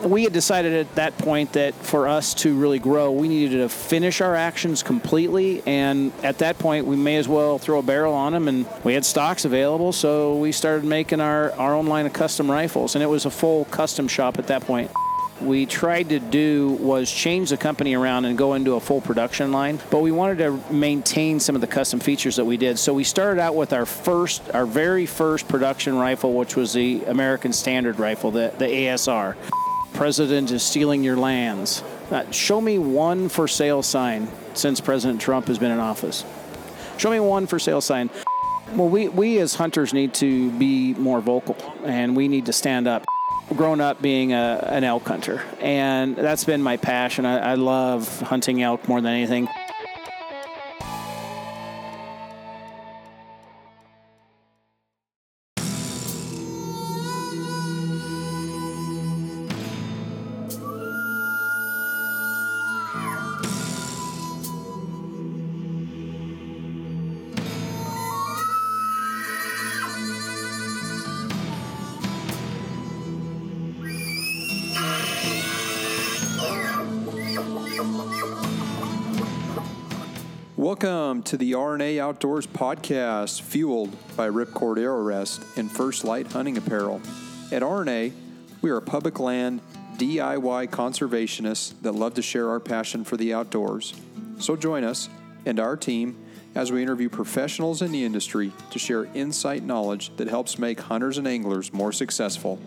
we had decided at that point that for us to really grow, we needed to finish our actions completely. And at that point, we may as well throw a barrel on them. And we had stocks available, so we started making our, our own line of custom rifles. And it was a full custom shop at that point we tried to do was change the company around and go into a full production line, but we wanted to maintain some of the custom features that we did. So we started out with our first, our very first production rifle, which was the American Standard rifle, the, the ASR. President is stealing your lands. Uh, show me one for sale sign since President Trump has been in office. Show me one for sale sign. Well, we, we as hunters need to be more vocal and we need to stand up grown up being a, an elk hunter, and that's been my passion. I, I love hunting elk more than anything. Outdoors podcast, fueled by Ripcord Arrow Rest and First Light Hunting Apparel. At RNA, we are a public land DIY conservationists that love to share our passion for the outdoors. So join us and our team as we interview professionals in the industry to share insight knowledge that helps make hunters and anglers more successful.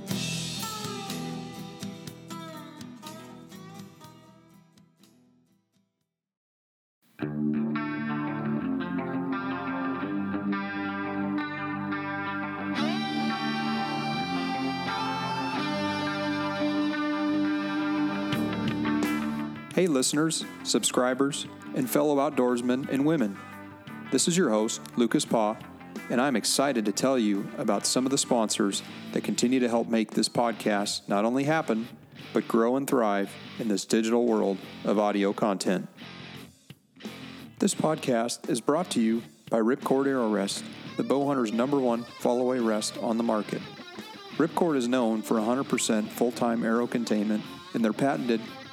Hey, listeners, subscribers, and fellow outdoorsmen and women. This is your host, Lucas Paw, and I'm excited to tell you about some of the sponsors that continue to help make this podcast not only happen, but grow and thrive in this digital world of audio content. This podcast is brought to you by Ripcord Arrow Rest, the bowhunter's number one fall away rest on the market. Ripcord is known for 100% full time arrow containment and their patented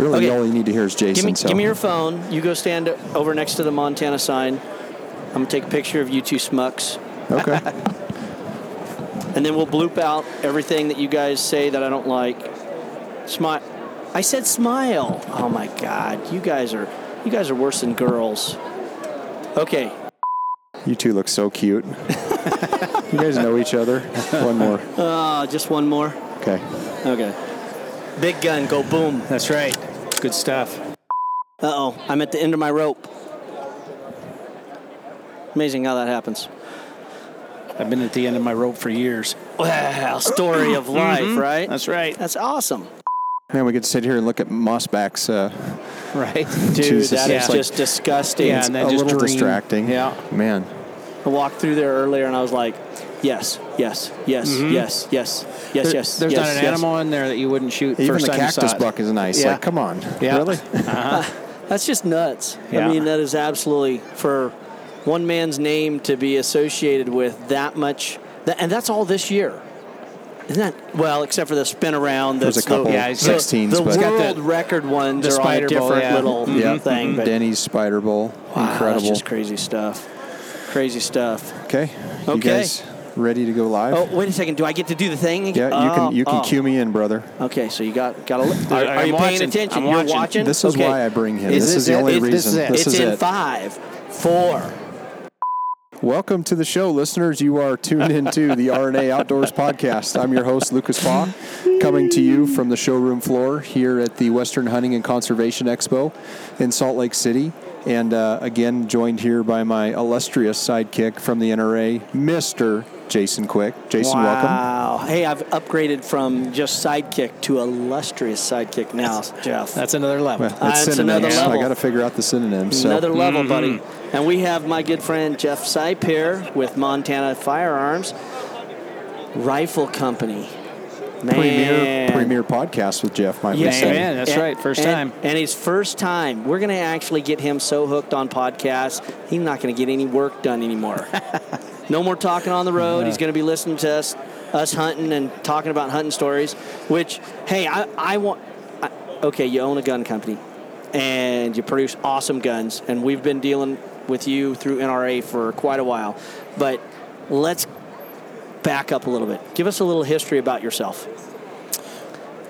Really, Okay. all you need to hear is Jason. Give me, so. give me your phone. You go stand over next to the Montana sign. I'm gonna take a picture of you two smucks, Okay. and then we'll bloop out everything that you guys say that I don't like. Smile. I said smile. Oh my God, you guys are you guys are worse than girls. Okay, you two look so cute. you guys know each other. One more. uh, just one more. Okay. Okay. Big gun, go boom. That's right. Good stuff. Uh oh, I'm at the end of my rope. Amazing how that happens. I've been at the end of my rope for years. Wow, story of life, right? That's right. That's awesome. Man, we could sit here and look at mossbacks. Uh, Right. Dude, Jesus, that is it's like- just disgusting. Yeah, and then a just little dream. distracting. Yeah. Man. I walked through there earlier and I was like, Yes, yes, yes, mm-hmm. yes, yes, yes, There- yes. There's yes, not an yes. animal in there that you wouldn't shoot Even first the time you saw cactus buck is nice. Yeah. Like, come on, Yeah. really? Uh-huh. That's just nuts. Yeah. I mean, that is absolutely for one man's name to be associated with that much, that, and that's all this year. Isn't that well? Except for the spin around. There's a couple the, Yeah, he's the- The, but- He's got world the- record ones the are on a Spider Bull, different yeah. little mm-hmm. Yeah. thing. But Denny's Spider Bull, wow, incredible. that's just crazy stuff. Crazy stuff. Okay, you Okay. Guys ready to go live? Oh, wait a second. Do I get to do the thing? yeah, you Oh, can you can oh. cue me in, brother. Okay, so you got got a. I- Are, are I'm you paying attention? I'm You're watching. watching. This is Okay. why I bring him. Is this this is the it? only It- this reason. is it. This it's is in it. five, four. Welcome to the show, listeners. You are tuned into the RNA Outdoors podcast. I'm your host, Lucas Paw, coming to you from the showroom floor here at the Western Hunting and Conservation Expo in Salt Lake City. And uh, again, joined here by my illustrious sidekick from the NRA, Mr. Jason Quick. Jason, welcome. Wow. Hey, I've upgraded from just sidekick to illustrious sidekick now, Jeff. That's another level. Well, Uh, it's it's synonyms. another level. I got to figure out the synonyms. So. Another level, Mm-hmm. buddy. And we have my good friend Jeff Sipe here with Montana Firearms Rifle Company. Man. premier premier podcast with Jeff, might we Yeah, say. man. that's right, first and- time. And his first time. We're going to actually get him so hooked on podcasts, he's not going to get any work done anymore. no more talking on the road. He's going to be listening to us, us hunting and talking about hunting stories. Which, hey, I, I want. I, okay, you own a gun company, and you produce awesome guns, and we've been dealing with you through NRA for quite a while. But let's back up a little bit. Give us a little history about yourself.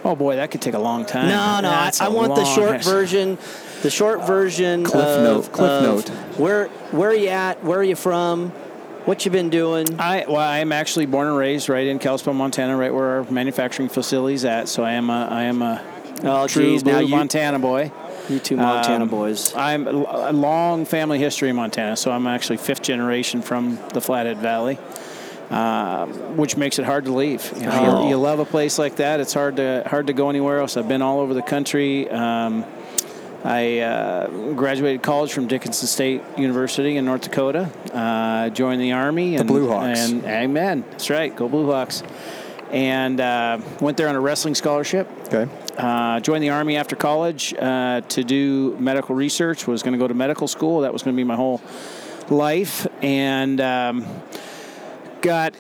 Oh boy, that could take a long time. No, no, I, I want the short history. version. The short version. Cliff of, note, cliff of note. Where where are you at? Where are you from? What you been doing? I well, I am actually born and raised right in Kalispell, Montana, right where our manufacturing facility is at. So I am a I am a Oh, true geez, blue now you, Montana boy. you two Montana Um, boys. I'm a long family history in Montana, so I'm actually fifth generation from the Flathead Valley, uh, which makes it hard to leave. You, know, Oh. you, you love a place like that; it's hard to hard to go anywhere else. I've been all over the country. Um, I uh, graduated college from Dickinson State University in North Dakota. Uh, joined the Army. And, Blue Hawks. And amen. That's right. Go Blue Hawks. And uh, went there on a wrestling scholarship. Okay. Uh, joined the Army after college uh, to do medical research. Was going to go to medical school. That was going to be my whole life. And um, got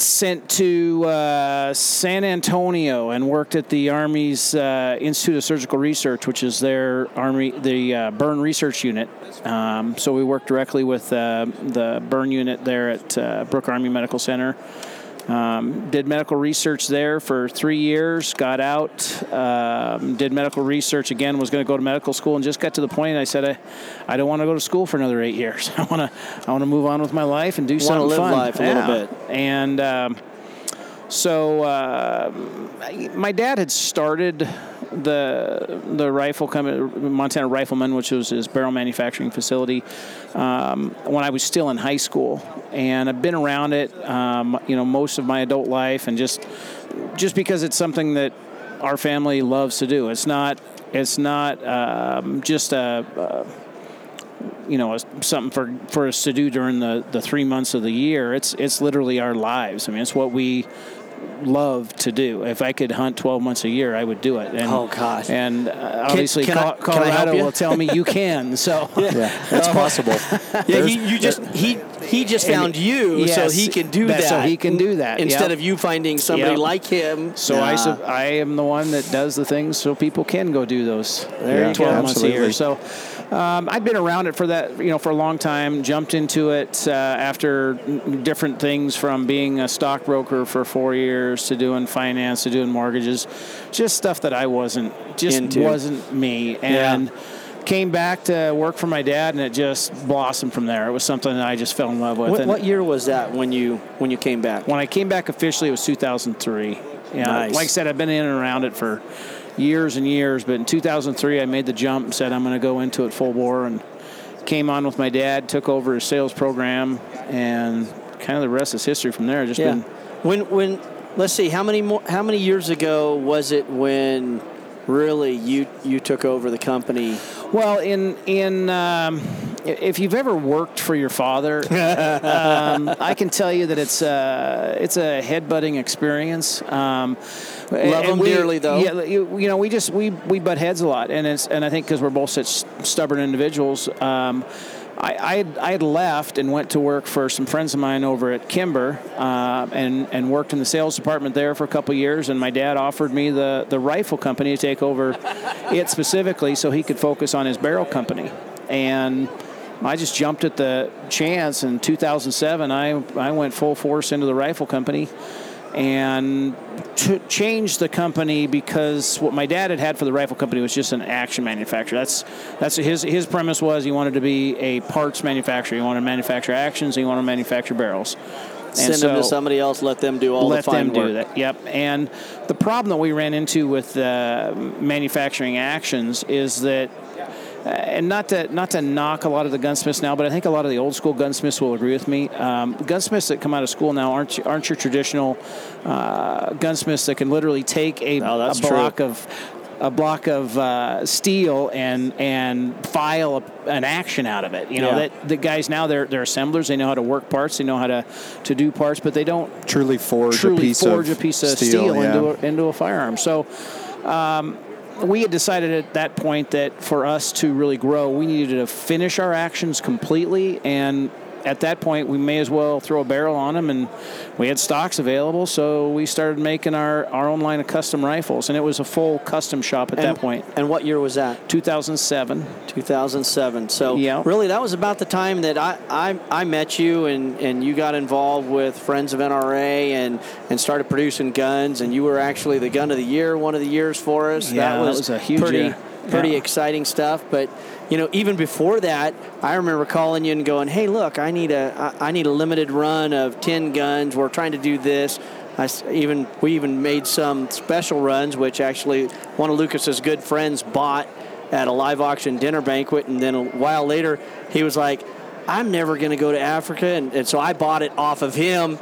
sent to uh, San Antonio and worked at the Army's uh, Institute of Surgical Research, which is their Army the uh, burn research unit. Um, so we worked directly with uh, the burn unit there at uh, Brooke Army Medical Center. Um, did medical research there for three years. Got out. Um, did medical research again. Was going to go to medical school and just got to the point. I said, I, I don't want to go to school for another eight years. I want to, I want to move on with my life and do Wanna something live fun. life a little bit. And um, so uh, my dad had started the the rifle company, Montana Rifleman, which was his barrel manufacturing facility, um, when I was still in high school, and I've been around it, um, you know, most of my adult life, and just just because it's something that our family loves to do. It's not it's not um, just a. a you know, something for, for us to do during the, the three months of the year. It's it's literally our lives. I mean, it's what we love to do. If I could hunt 12 months a year, I would do it. And, Oh, gosh. And uh, obviously, can I- Col- I Colorado will tell me you can. So Yeah, that's possible. Yeah, he, you just he he just found you, so he can do that- that. so he can do that, instead yep. of you finding somebody Yep. like him. So I, Nah. sub- I am the one that does the things so people can go do those There you 12 go. months a year. So um, I've been around it for that, you know, for a long time. Jumped into it uh, after different things from being a stockbroker for four years to doing finance to doing mortgages, just stuff that I wasn't, just Into. wasn't me. And came back to work for my dad, and it just blossomed from there. It was something that I just fell in love with. what, what year was that when you when you came back? when I came back officially, it was 2003. Yeah, Nice. like I said, I've been in and around it for years and years. But in 2003, I made the jump and said I'm going to go into it full bore, and came on with my dad, took over his sales program, and kind of the rest is history from there. Just Yeah. been When when let's see how many more how many years ago was it when really you you took over the company? Well, in in um, if you've ever worked for your father, um, I can tell you that it's a, it's a headbutting experience. Um, Love them dearly, though. Yeah, you, you know, we just we we butt heads a lot, and it's and I think because we're both such stubborn individuals. Um, I, I, had, I had left and went to work for some friends of mine over at Kimber uh, and, and worked in the sales department there for a couple years. And my dad offered me the, the rifle company to take over it specifically so he could focus on his barrel company. And I just jumped at the chance in 2007. I, I went full force into the rifle company and to change the company because what my dad had had for the rifle company was just an action manufacturer. That's that's his his premise was he wanted to be a parts manufacturer. He wanted to manufacture actions. He wanted to manufacture barrels. And Send them to somebody else. Let them do all let the fine them work. do that. Yep. And the problem that we ran into with uh, manufacturing actions is that and not to not to knock a lot of the gunsmiths now, but I think a lot of the old school gunsmiths will agree with me. Um, gunsmiths that come out of school now aren't aren't your traditional uh, gunsmiths that can literally take a, Oh, a block true. of a block of uh, steel and and file a, an action out of it. You know Yeah. that the guys now they're they're assemblers. They know how to work parts. They know how to to do parts, but they don't Truly forge truly a piece forge of a piece of steel, steel, yeah. into, a, into a firearm. So um, we had decided at that point that for us to really grow, we needed to finish our actions completely. And at that point, we may as well throw a barrel on them. And we had stocks available, so we started making our, our own line of custom rifles. And it was a full custom shop at And, that point. And what year was that? 2007. 2007. So Yeah. really, that was about the time that I, I, I met you and, and you got involved with Friends of NRA and, and started producing guns. And you were actually the gun of the year, one of the years for us. Yeah, that that was, was a huge pretty, year. Pretty Yeah. exciting stuff. But you know, even before that, I remember calling you and going, "Hey, look, I need a I need a limited run of 10 guns. We're trying to do this." I even we even made some special runs, which actually one of Lucas's good friends bought at a live auction dinner banquet, and then a while later he was like, "I'm never going to go to Africa," and, and so I bought it off of him.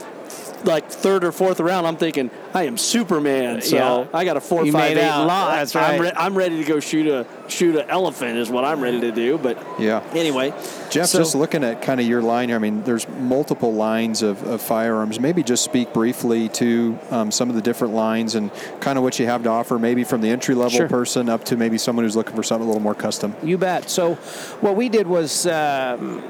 Like third or fourth round, I'm thinking I am Superman. So Yeah. I got a four You five eight out. lot. That's I'm, right. re- I'm ready to go shoot a shoot an elephant. Is what I'm ready to do. But Yeah. anyway, Jeff, so- just looking at kind of your line here, I mean, there's multiple lines of, of firearms. Maybe just speak briefly to um, some of the different lines and kind of what you have to offer, maybe from the entry level Sure. person up to maybe someone who's looking for something a little more custom. You bet. So, what we did was, um,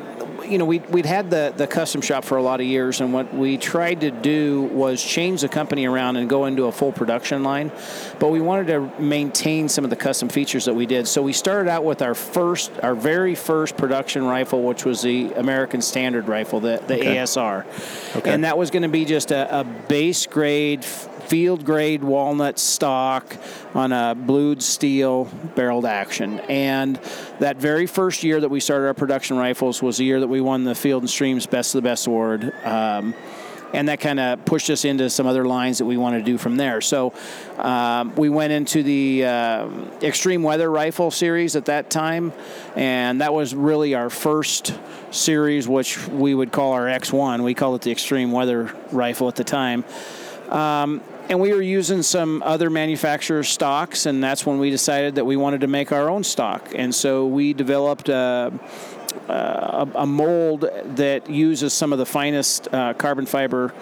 you know, we, we'd had the, the custom shop for a lot of years, and what we tried to do was change the company around and go into a full production line. But we wanted to maintain some of the custom features that we did. So, we started out with our first, our very first production rifle, which was the American Standard rifle, the, the Okay. ASR. Okay. And that was going to be just a, a base grade field grade walnut stock on a blued steel barreled action. And that very first year that we started our production rifles was the year that we won the Field and Streams Best of the Best award. Um, and that kind of pushed us into some other lines that we wanted to do from there. So um, we went into the um Extreme Weather Rifle series at that time, and that was really our first series, which we would call our X1. We called it the Extreme Weather Rifle at the time. Um, and we were using some other manufacturers' stocks, and that's when we decided that we wanted to make our own stock. And so we developed a, a, a mold that uses some of the finest uh, carbon fiber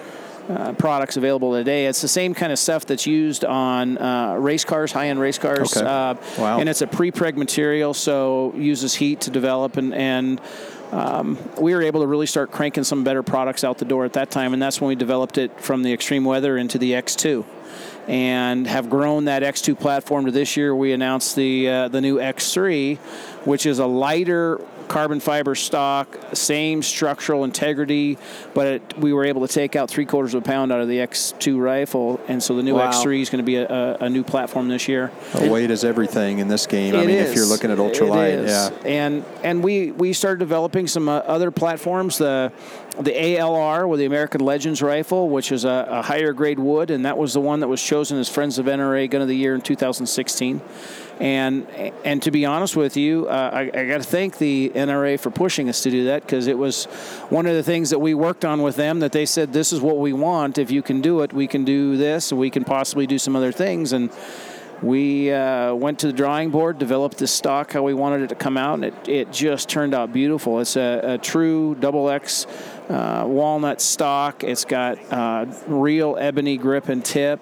uh, products available today. It's the same kind of stuff that's used on uh, race cars, high-end race cars. Okay. Uh, Wow. And it's a pre-preg material, so uses heat to develop and. and um, we were able to really start cranking some better products out the door at that time, and that's when we developed it from the extreme weather into the X2, and have grown that X2 platform to this year. We announced the uh, the new X3, which is a lighter carbon fiber stock, same structural integrity, but it, we were able to take out three quarters of a pound out of the X2 rifle, and so the new Wow. X3 is going to be a, a, a new platform this year. Uh, weight is everything in this game. I It mean, if you're looking at It ultralight, is. yeah. And and we we started developing some uh, other platforms. The the ALR with the American Legends rifle, which is a, a higher grade wood, and that was the one that was chosen as Friends of NRA Gun of the Year in 2016. And and to be honest with you, uh, I, I got to thank the NRA for pushing us to do that because it was one of the things that we worked on with them. That they said this is what we want. If you can do it, we can do this, we can possibly do some other things. And we uh, went to the drawing board, developed this stock how we wanted it to come out, and it, it just turned out beautiful. It's a, a true double X uh, walnut stock. It's got uh, real ebony grip and tip.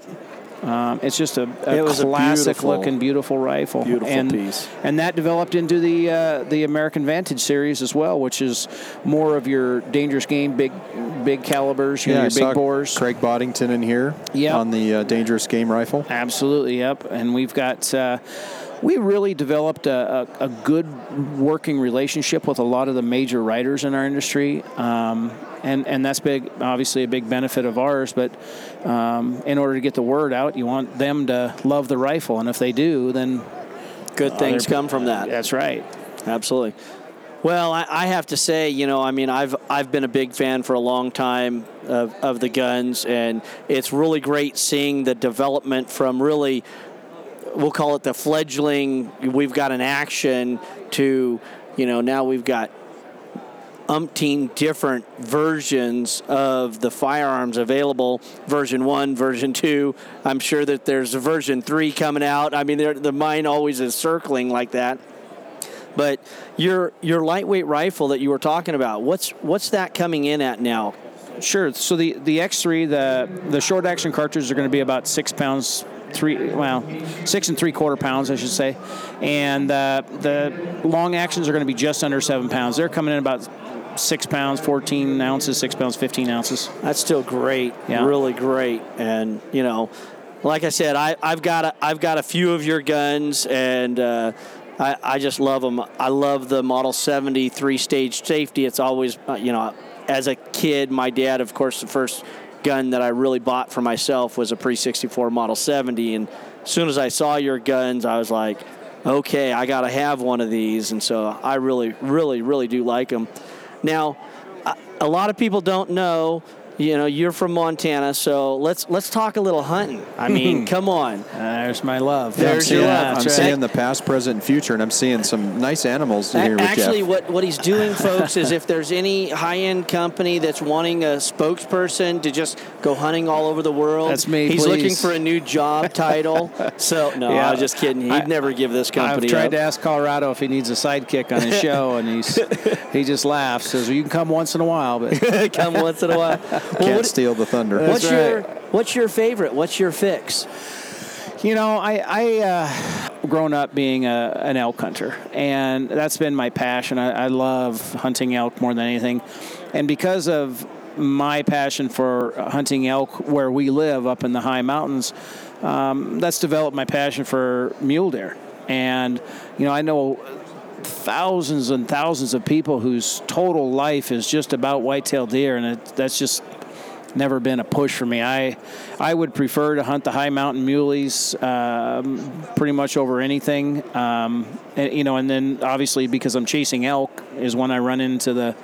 Um, it's just a, a It was a classic beautiful- looking, beautiful rifle. Beautiful and, piece. And that developed into the uh, the American Vantage series as well, which is more of your dangerous game, big big calibers, I your big bores. Craig Boddington in here Yep. on the uh, dangerous game rifle. Absolutely, yep. And we've got. Uh, we really developed a, a, a good working relationship with a lot of the major writers in our industry, um, and and that's big. Obviously, a big benefit of ours. But um, in order to get the word out, you want them to love the rifle, and if they do, then Good things they're- come from that. that's right. Absolutely. Well, I, I have to say, you know, I mean, I've I've been a big fan for a long time of, of the guns, and it's really great seeing the development from really, we'll call it the fledgling. We've got an action to, you know, now we've got umpteen different versions of the firearms available version one version two i'm sure that there's a version three coming out i mean the mind always is circling like that but your your lightweight rifle that you were talking about what's what's that coming in at now Sure. So the the X3, the the short action cartridges are going to be about six pounds, three well, six and three quarter pounds, I should say, and uh, the long actions are going to be just under seven pounds. They're coming in about six pounds, 14 ounces, six pounds, 15 ounces. That's still great, Yeah. really great. And you know, like I said, I, I've got a, I've got a few of your guns, and uh, I, I just love them. I love the Model 70 three stage safety. It's always uh, you know, as a kid, my dad, of course, the first gun that I really bought for myself was a pre 64 Model 70, and as soon as I saw your guns, I was like. Okay, I got to have one of these, and so I really, really, really do like them. Now, a- a lot of people don't know. You know, you're from Montana, so let's let's talk a little hunting. I mean, come on. Uh, there's my love. There's I'm your seeing, love. I'm That's seeing right. the past, present, and future, and I'm seeing some nice animals A- here with Actually, Jeff. what, what he's doing, folks, is if there's any high end company that's wanting a spokesperson to just go hunting all over the world, That's me, He's looking please. for a new job title. so no, Yeah. I was just kidding. He'd I- never give this company. I've company. tried up. to ask Colorado if he needs a sidekick on his show, and he's he just laughs. Says well, you can come once in a while, but come once in a while. Well, Can't what- steal the thunder. what's That's your. What's your favorite? What's your fix? You know, I, I uh, grown up being a, an elk hunter, and that's been my passion. I, I love hunting elk more than anything, and because of my passion for hunting elk where we live up in the high mountains, um, that's developed my passion for mule deer. And you know, I know thousands and thousands of people whose total life is just about whitetail deer, and it, that's just never been a push for me. I I would prefer to hunt the high mountain muleys um, pretty much over anything. Um, and, you know, and then obviously because I'm chasing elk is when I run into the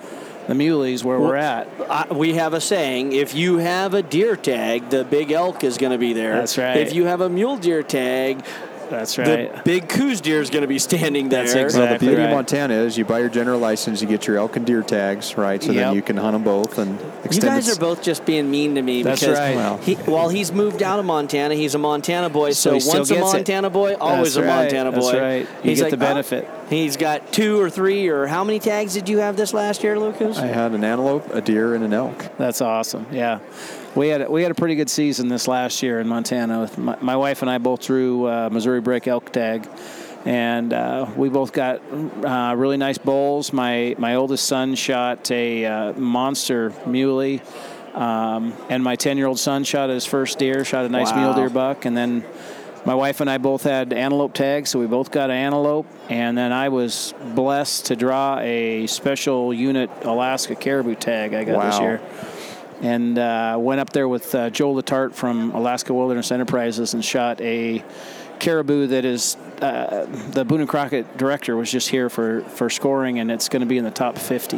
the muleys where we're at. I, we have a saying: if you have a deer tag, the big elk is going to be there. That's right. If you have a mule deer tag, That's right. the big Coues deer is going to be standing there. That's Well, the beauty right. of Montana is you buy your general license, you get your elk and deer tags, right? So Yep. then you can hunt them both and You guys it. are both just being mean to me That's because right. Well. he, while he's moved out of Montana, he's a Montana boy. So So, once a gets it. Montana boy, always That's a right. Montana That's boy. right. You He's get like, the oh, benefit. "Oh." he's got two or three or how many tags did you have this last year, Lucas? I had an antelope, a deer, and an elk. That's awesome. Yeah, we had we had a pretty good season this last year in Montana. With my, my wife and I both drew uh, Missouri Break elk tag, and uh, we both got uh, really nice bulls. My my oldest son shot a uh, monster muley, um, and my ten year old son shot his first deer, shot a nice Wow. mule deer buck, and then. My wife and I both had antelope tags, so we both got an antelope. And then I was blessed to draw a special unit Alaska caribou tag I got this year and uh, went up there with uh, Joel Latart from Alaska Wilderness Enterprises and shot a caribou that is uh, the Boone and Crockett director was just here for, for scoring, and it's going to be in the top 50.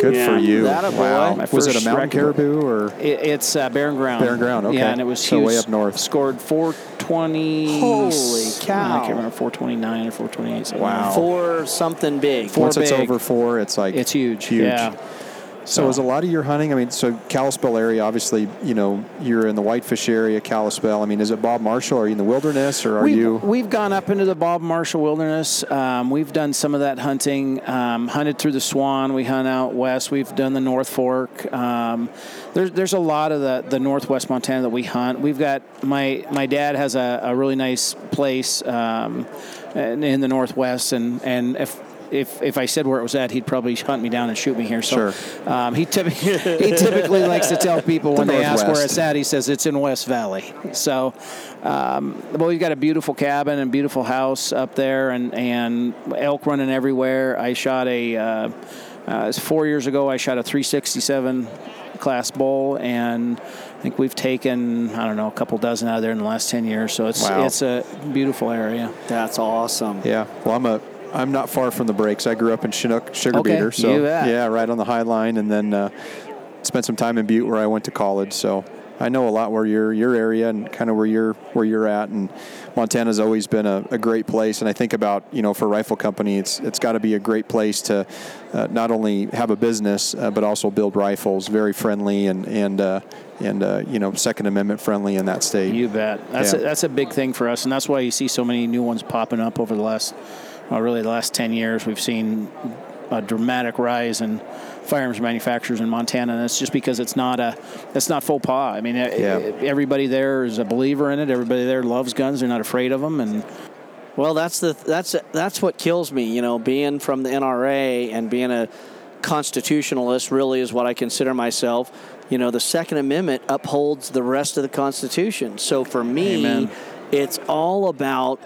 Good Yeah. for you. That a boy. wow. Was it a mountain record. caribou or? It, it's uh, Barren Ground. Barren Ground, okay. Yeah, and it was So huge. way up north. Scored 420. Holy cow. I can't remember 429 or 428. something Wow. Four something big. Four Once it's over four, it's like It's huge. Huge. Yeah. So, is a lot of your hunting? I mean, so Kalispell area, obviously, you know, you're in the Whitefish area, Kalispell. I mean, is it Bob Marshall? Are you in the wilderness, or are we've, you? We've gone up into the Bob Marshall Wilderness. Um, we've done some of that hunting. Um, hunted through the Swan. We hunt out west. We've done the North Fork. Um, there's there's a lot of the, the Northwest Montana that we hunt. We've got my my dad has a, a really nice place um, in in the Northwest, and and if if if I said where it was at, he'd probably hunt me down and shoot me here. So Sure. um, he typically he typically likes to tell people when they ask where it's at, he says it's in West Valley. So, um, well, we've got a beautiful cabin and beautiful house up there, and and elk running everywhere. I shot a uh, uh, it was four years ago. I shot a 367 class bull, and I think we've taken I don't know a couple dozen out of there in the last 10 years. So it's Wow. it's a beautiful area. That's awesome. Yeah. Well, I'm a. I'm not far from the breaks. I grew up in Chinook Sugar Okay, Beater, so yeah, right on the High Line, and then uh, spent some time in Butte where I went to college. So I know a lot where your your area and kind of where you're where you're at. And Montana's always been a, a great place. And I think about you know for rifle company, it's it's got to be a great place to uh, not only have a business uh, but also build rifles. Very friendly and and uh, and uh, you know Second Amendment friendly in that state. You bet. That's Yeah. a, that's a big thing for us, and that's why you see so many new ones popping up over the last, well, really the last ten years. We've seen a dramatic rise in firearms manufacturers in Montana, and it's just because it's not a, it's not faux pas. I mean, Yeah. everybody there is a believer in it. Everybody there loves guns. They're not afraid of them, and Well, that's the that's that's what kills me. You know, being from the NRA and being a constitutionalist really is what I consider myself. You know, the Second Amendment upholds the rest of the Constitution. So for me, Amen. it's all about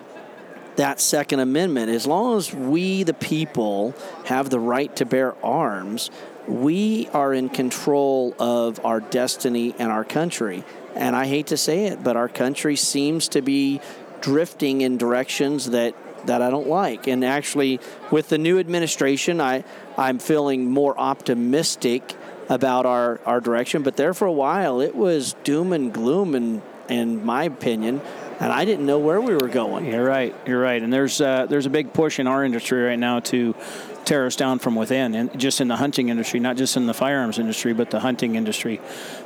that Second Amendment. As long as we, the people, have the right to bear arms, we are in control of our destiny and our country. And I hate to say it, but our country seems to be drifting in directions that, that I don't like. And actually, with the new administration, I, I'm feeling more optimistic about our, our direction. But there for a while, it was doom and gloom, in, in my opinion. And I didn't know where we were going. You're right. You're right. And there's uh, there's a big push in our industry right now to tear us down from within, and just in the hunting industry, not just in the firearms industry, but the hunting industry.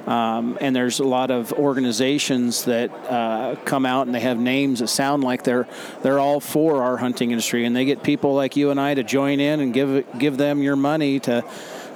Um, and there's a lot of organizations that uh, come out and they have names that sound like they're they're all for our hunting industry, and they get people like you and I to join in and give give them your money to.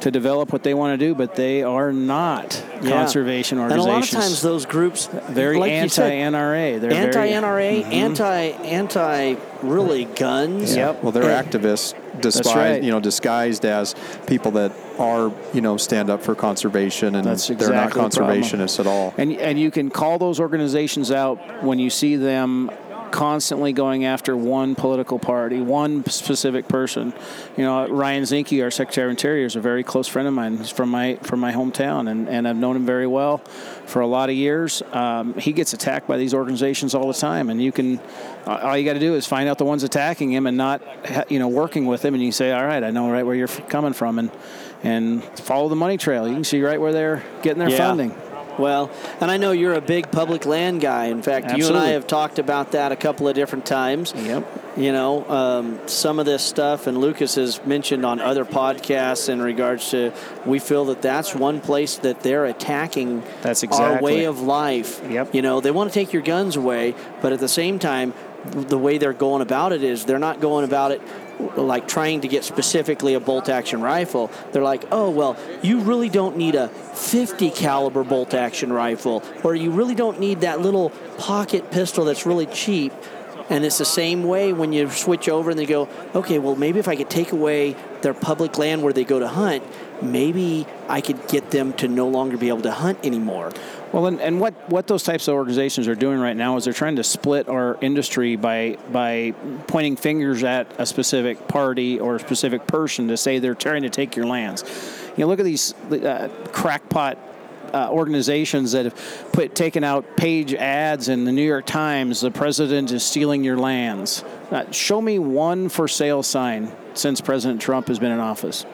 To develop what they want to do, but they are not Yeah. conservation And a organizations. lot of times those groups very like you said, anti-NRA. They're anti very- NRA, mm-hmm. anti anti really guns. Yep. Well, they're And- activists disguised, right. you know, disguised as people that are, you know, stand up for conservation, and That's they're not exactly the conservationists at all. And and you can call those organizations out when you see them constantly going after one political party, one specific person. You know, Ryan Zinke, our Secretary of Interior, is a very close friend of mine. He's from my from my hometown, and, and I've known him very well for a lot of years. Um, he gets attacked by these organizations all the time, and you can all you got to do is find out the ones attacking him and not you know working with him, and you say, all right, I know right where you're coming from, and and follow the money trail. You can see right where they're getting their Yeah. funding. Well, and I know you're a big public land guy. In fact, you and I have talked about that a couple of different times. Yep. You know, um, some of this stuff, and Lucas has mentioned on other podcasts in regards to, we feel that that's one place that they're attacking That's our way of life. Yep. You know, they want to take your guns away, but at the same time, the way they're going about it is they're not going about it like trying to get specifically a bolt action rifle. They're like, "Oh, well, you really don't need a 50 caliber bolt action rifle or you really don't need that little pocket pistol that's really cheap." And it's the same way when you switch over and they go, "Okay, well, maybe if I could take away their public land where they go to hunt, maybe I could get them to no longer be able to hunt anymore." Well, and, and what, what those types of organizations are doing right now is they're trying to split our industry by by pointing fingers at a specific party or a specific person to say they're trying to take your lands. You know, look at these uh, crackpot uh, organizations that have put taken out page ads in the New York Times. The president is stealing your lands. Uh, show me one for sale sign since President Trump has been in office.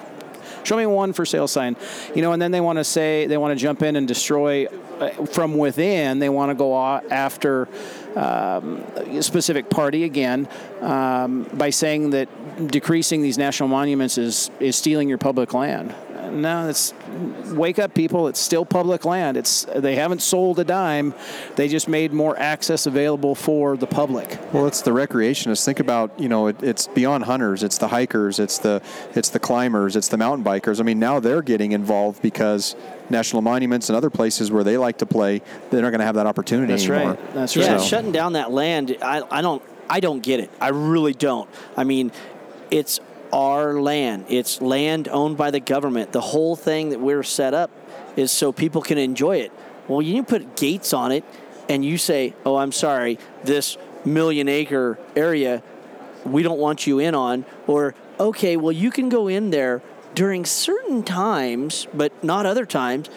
Show me one for sale sign. You know, and then they want to say they want to jump in and destroy uh, from within. They want to go after um, a specific party again um, by saying that decreasing these national monuments is is stealing your public land. No, it's wake up, people. It's still public land. It's they haven't sold a dime. They just made more access available for the public. Well, it's the recreationists. Think about you know it, it's beyond hunters. It's the hikers. It's the it's the climbers. It's the mountain bikers. I mean, now they're getting involved because national monuments and other places where they like to play, they're not going to have that opportunity That's anymore. right. That's right. yeah, right. shutting down that land, I, I don't I don't get it. I really don't. I mean, it's our land. It's land owned by the government. The whole thing that we're set up is so people can enjoy it. Well, you put gates on it and you say, "Oh, I'm sorry, this million acre area we don't want you in on," or "Okay, well you can go in there during certain times, but not other times."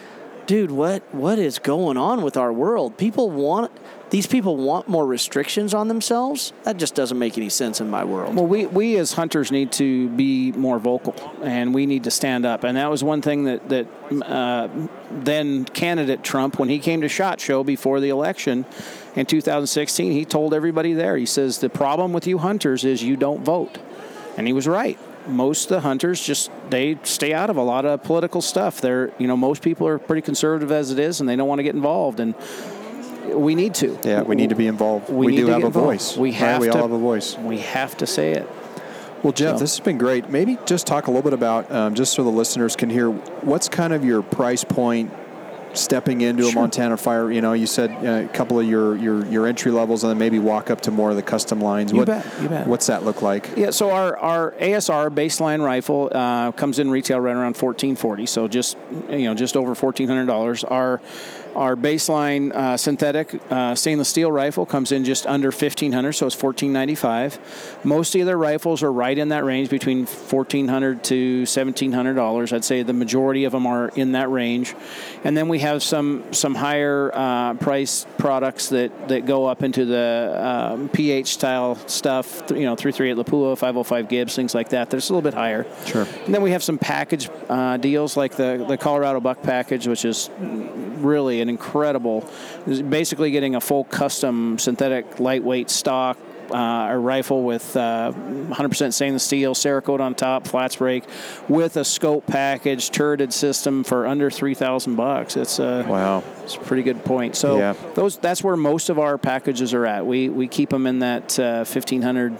Dude, what what is going on with our world? People want these people want more restrictions on themselves. That just doesn't make any sense in my world. Well, we, we as hunters need to be more vocal, and we need to stand up. And that was one thing that that uh, then candidate Trump, when he came to Shot Show before the election in 2016, he told everybody there. He says the problem with you hunters is you don't vote, and he was right. Most of the hunters just they stay out of a lot of political stuff. They're you know most people are pretty conservative as it is, and they don't want to get involved. And we need to. Yeah, we need to be involved. We, need do have a voice. We right? have We to, all have a voice. We have to say it. Well, Jeff, So- this has been great. Maybe just talk a little bit about, um, just so the listeners can hear, what's kind of your price point stepping into a Montana Fire? You know, you said uh, a couple of your, your, your entry levels, and then maybe walk up to more of the custom lines. You what, bet, you bet. What's that look like? Yeah, so our, our ASR baseline rifle uh, comes in retail right around fourteen forty, so just you know just over fourteen hundred dollars. Our our baseline uh, synthetic uh, stainless steel rifle comes in just under fifteen hundred, so it's fourteen ninety five. Most of the other rifles are right in that range between fourteen hundred to seventeen hundred dollars. I'd say the majority of them are in that range, and then we have some some higher uh, price products that, that go up into the um, PH style stuff. You know, three three eight Lapua, five hundred five Gibbs, things like that. That's a little bit higher. Sure. And then we have some package uh, deals like the the Colorado Buck package, which is really an incredible. Basically, getting a full custom synthetic lightweight stock. Uh, a rifle with uh, 100% stainless steel, Cerakote on top, flats brake, with a scope package, turreted system for under 3,000 bucks. It's a Wow. it's a pretty good point. So Yeah. those that's where most of our packages are at. We we keep them in that uh, fifteen hundred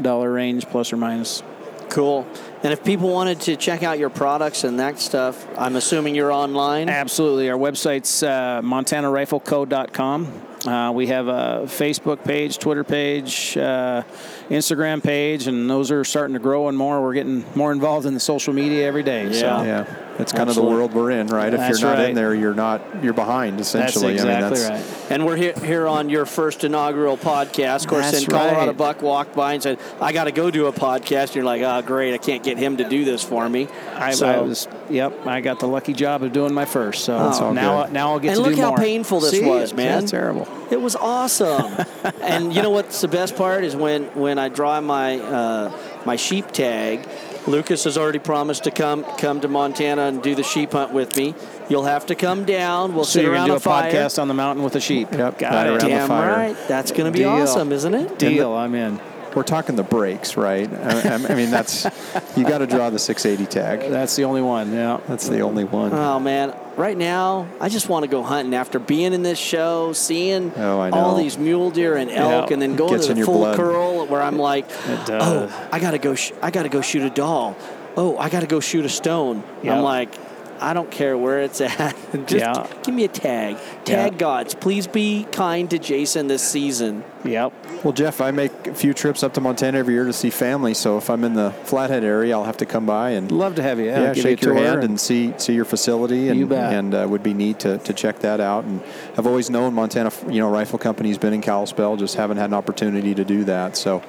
dollar range plus or minus. Cool. And if people wanted to check out your products and that stuff, I'm assuming you're online. Absolutely. Our website's uh, montanarifleco.com. Uh, we have a Facebook page, Twitter page, uh, Instagram page, and those are starting to grow and more. We're getting more involved in the social media every day. So. Yeah. Yeah, it's kind of the world we're in, right? If That's you're not in there, you're not you're behind essentially. That's essentially. exactly I mean, that's, right. And we're here, here on your first inaugural podcast. Of course, That's then Colorado right. Buck walked by and said, I got to go do a podcast. And you're like, oh, great. I can't get him to do this for me. I, So- I was, yep, I got the lucky job of doing my first. So That's all now, good. now I'll get And to look do how more. painful this See? was, man. That's terrible. It was awesome. and you know what's the best part is when when I draw my uh, my sheep tag. Lucas has already promised to come come to Montana and do the sheep hunt with me. You'll have to come down. We'll So sit you're around gonna do a fire. podcast on the mountain with the sheep. Yep, got it. the Damn right. That's going to be Deal. awesome, isn't it? Deal. I'm in. We're talking the brakes, right? I, I mean, that's you got to draw the 680 tag. That's the only one. Yeah. That's the only one. Oh man, right now I just want to go hunting after being in this show, seeing Oh, all these mule deer and elk, Yeah. and then going to the full blood. curl where I'm like, oh, I gotta go, sh- I gotta go shoot a Dall. Oh, I gotta go shoot a stone. Yeah. I'm like, I don't care where it's at. just Yeah. give me a tag. Tag Yeah. gods, please be kind to Jason this season. Yep. Well, Jeff, I make a few trips up to Montana every year to see family. So if I'm in the Flathead area, I'll have to come by and Love to have you. yeah, give you shake a your hand and see see your facility, and You bet. and uh, would be neat to, to check that out. And I've always known Montana, you know, Rifle Company's been in Kalispell, just haven't had an opportunity to do that. So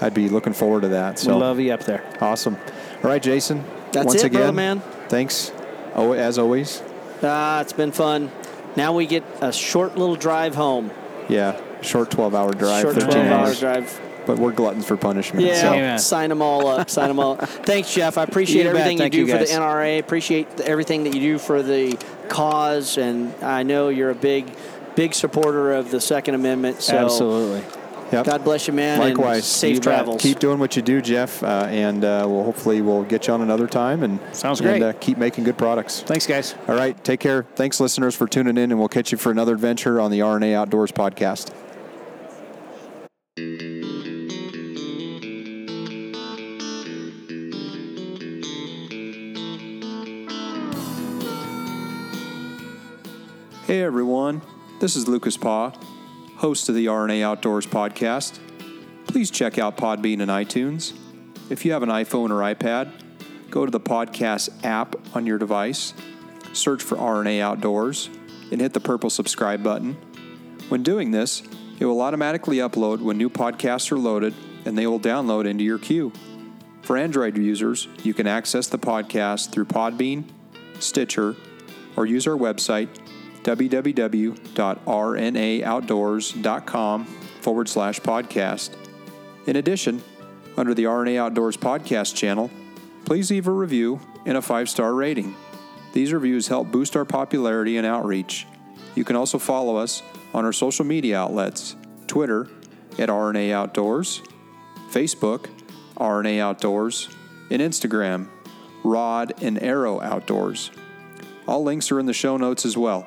I'd be looking forward to that. So we love you up there. awesome. All right, Jason. That's once it, again, brother, man. Thanks. Oh, as always. Ah, it's been fun. Now we get a short little drive home. Yeah, short 12 hour drive, Short 13 12 hour drive. But we're gluttons for punishment. Yeah, So. Amen. sign them all up. Sign them all. Thanks, Jeff. I appreciate You everything Thank you you, do for the. NRA. Appreciate everything that you do for the cause, and I know you're a big, big supporter of the Second Amendment. So Absolutely. Yep. God bless you, man. and Likewise. safe You bet. travels. Keep doing what you do, Jeff, uh, and uh, we'll hopefully we'll get you on another time and Sounds and, great. uh, keep making good products. Thanks, guys. All right, take care. Thanks, listeners, for tuning in, and we'll catch you for another adventure on the RNA Outdoors podcast. Hey everyone, this is Lucas Paw, host of the RNA Outdoors podcast. Please check out Podbean and iTunes. If you have an iPhone or iPad, go to the podcast app on your device, search for RNA Outdoors, and hit the purple subscribe button. When doing this, it will automatically upload when new podcasts are loaded and they will download into your queue. For Android users, you can access the podcast through Podbean, Stitcher, or use our website www.rnaoutdoors.com forward slash podcast. In addition, under the RNA Outdoors podcast channel, please leave a review and a five star rating. These reviews help boost our popularity and outreach. You can also follow us on our social media outlets Twitter at RNA Outdoors, Facebook, RNA Outdoors, and Instagram, Rod and Arrow Outdoors. All links are in the show notes as well.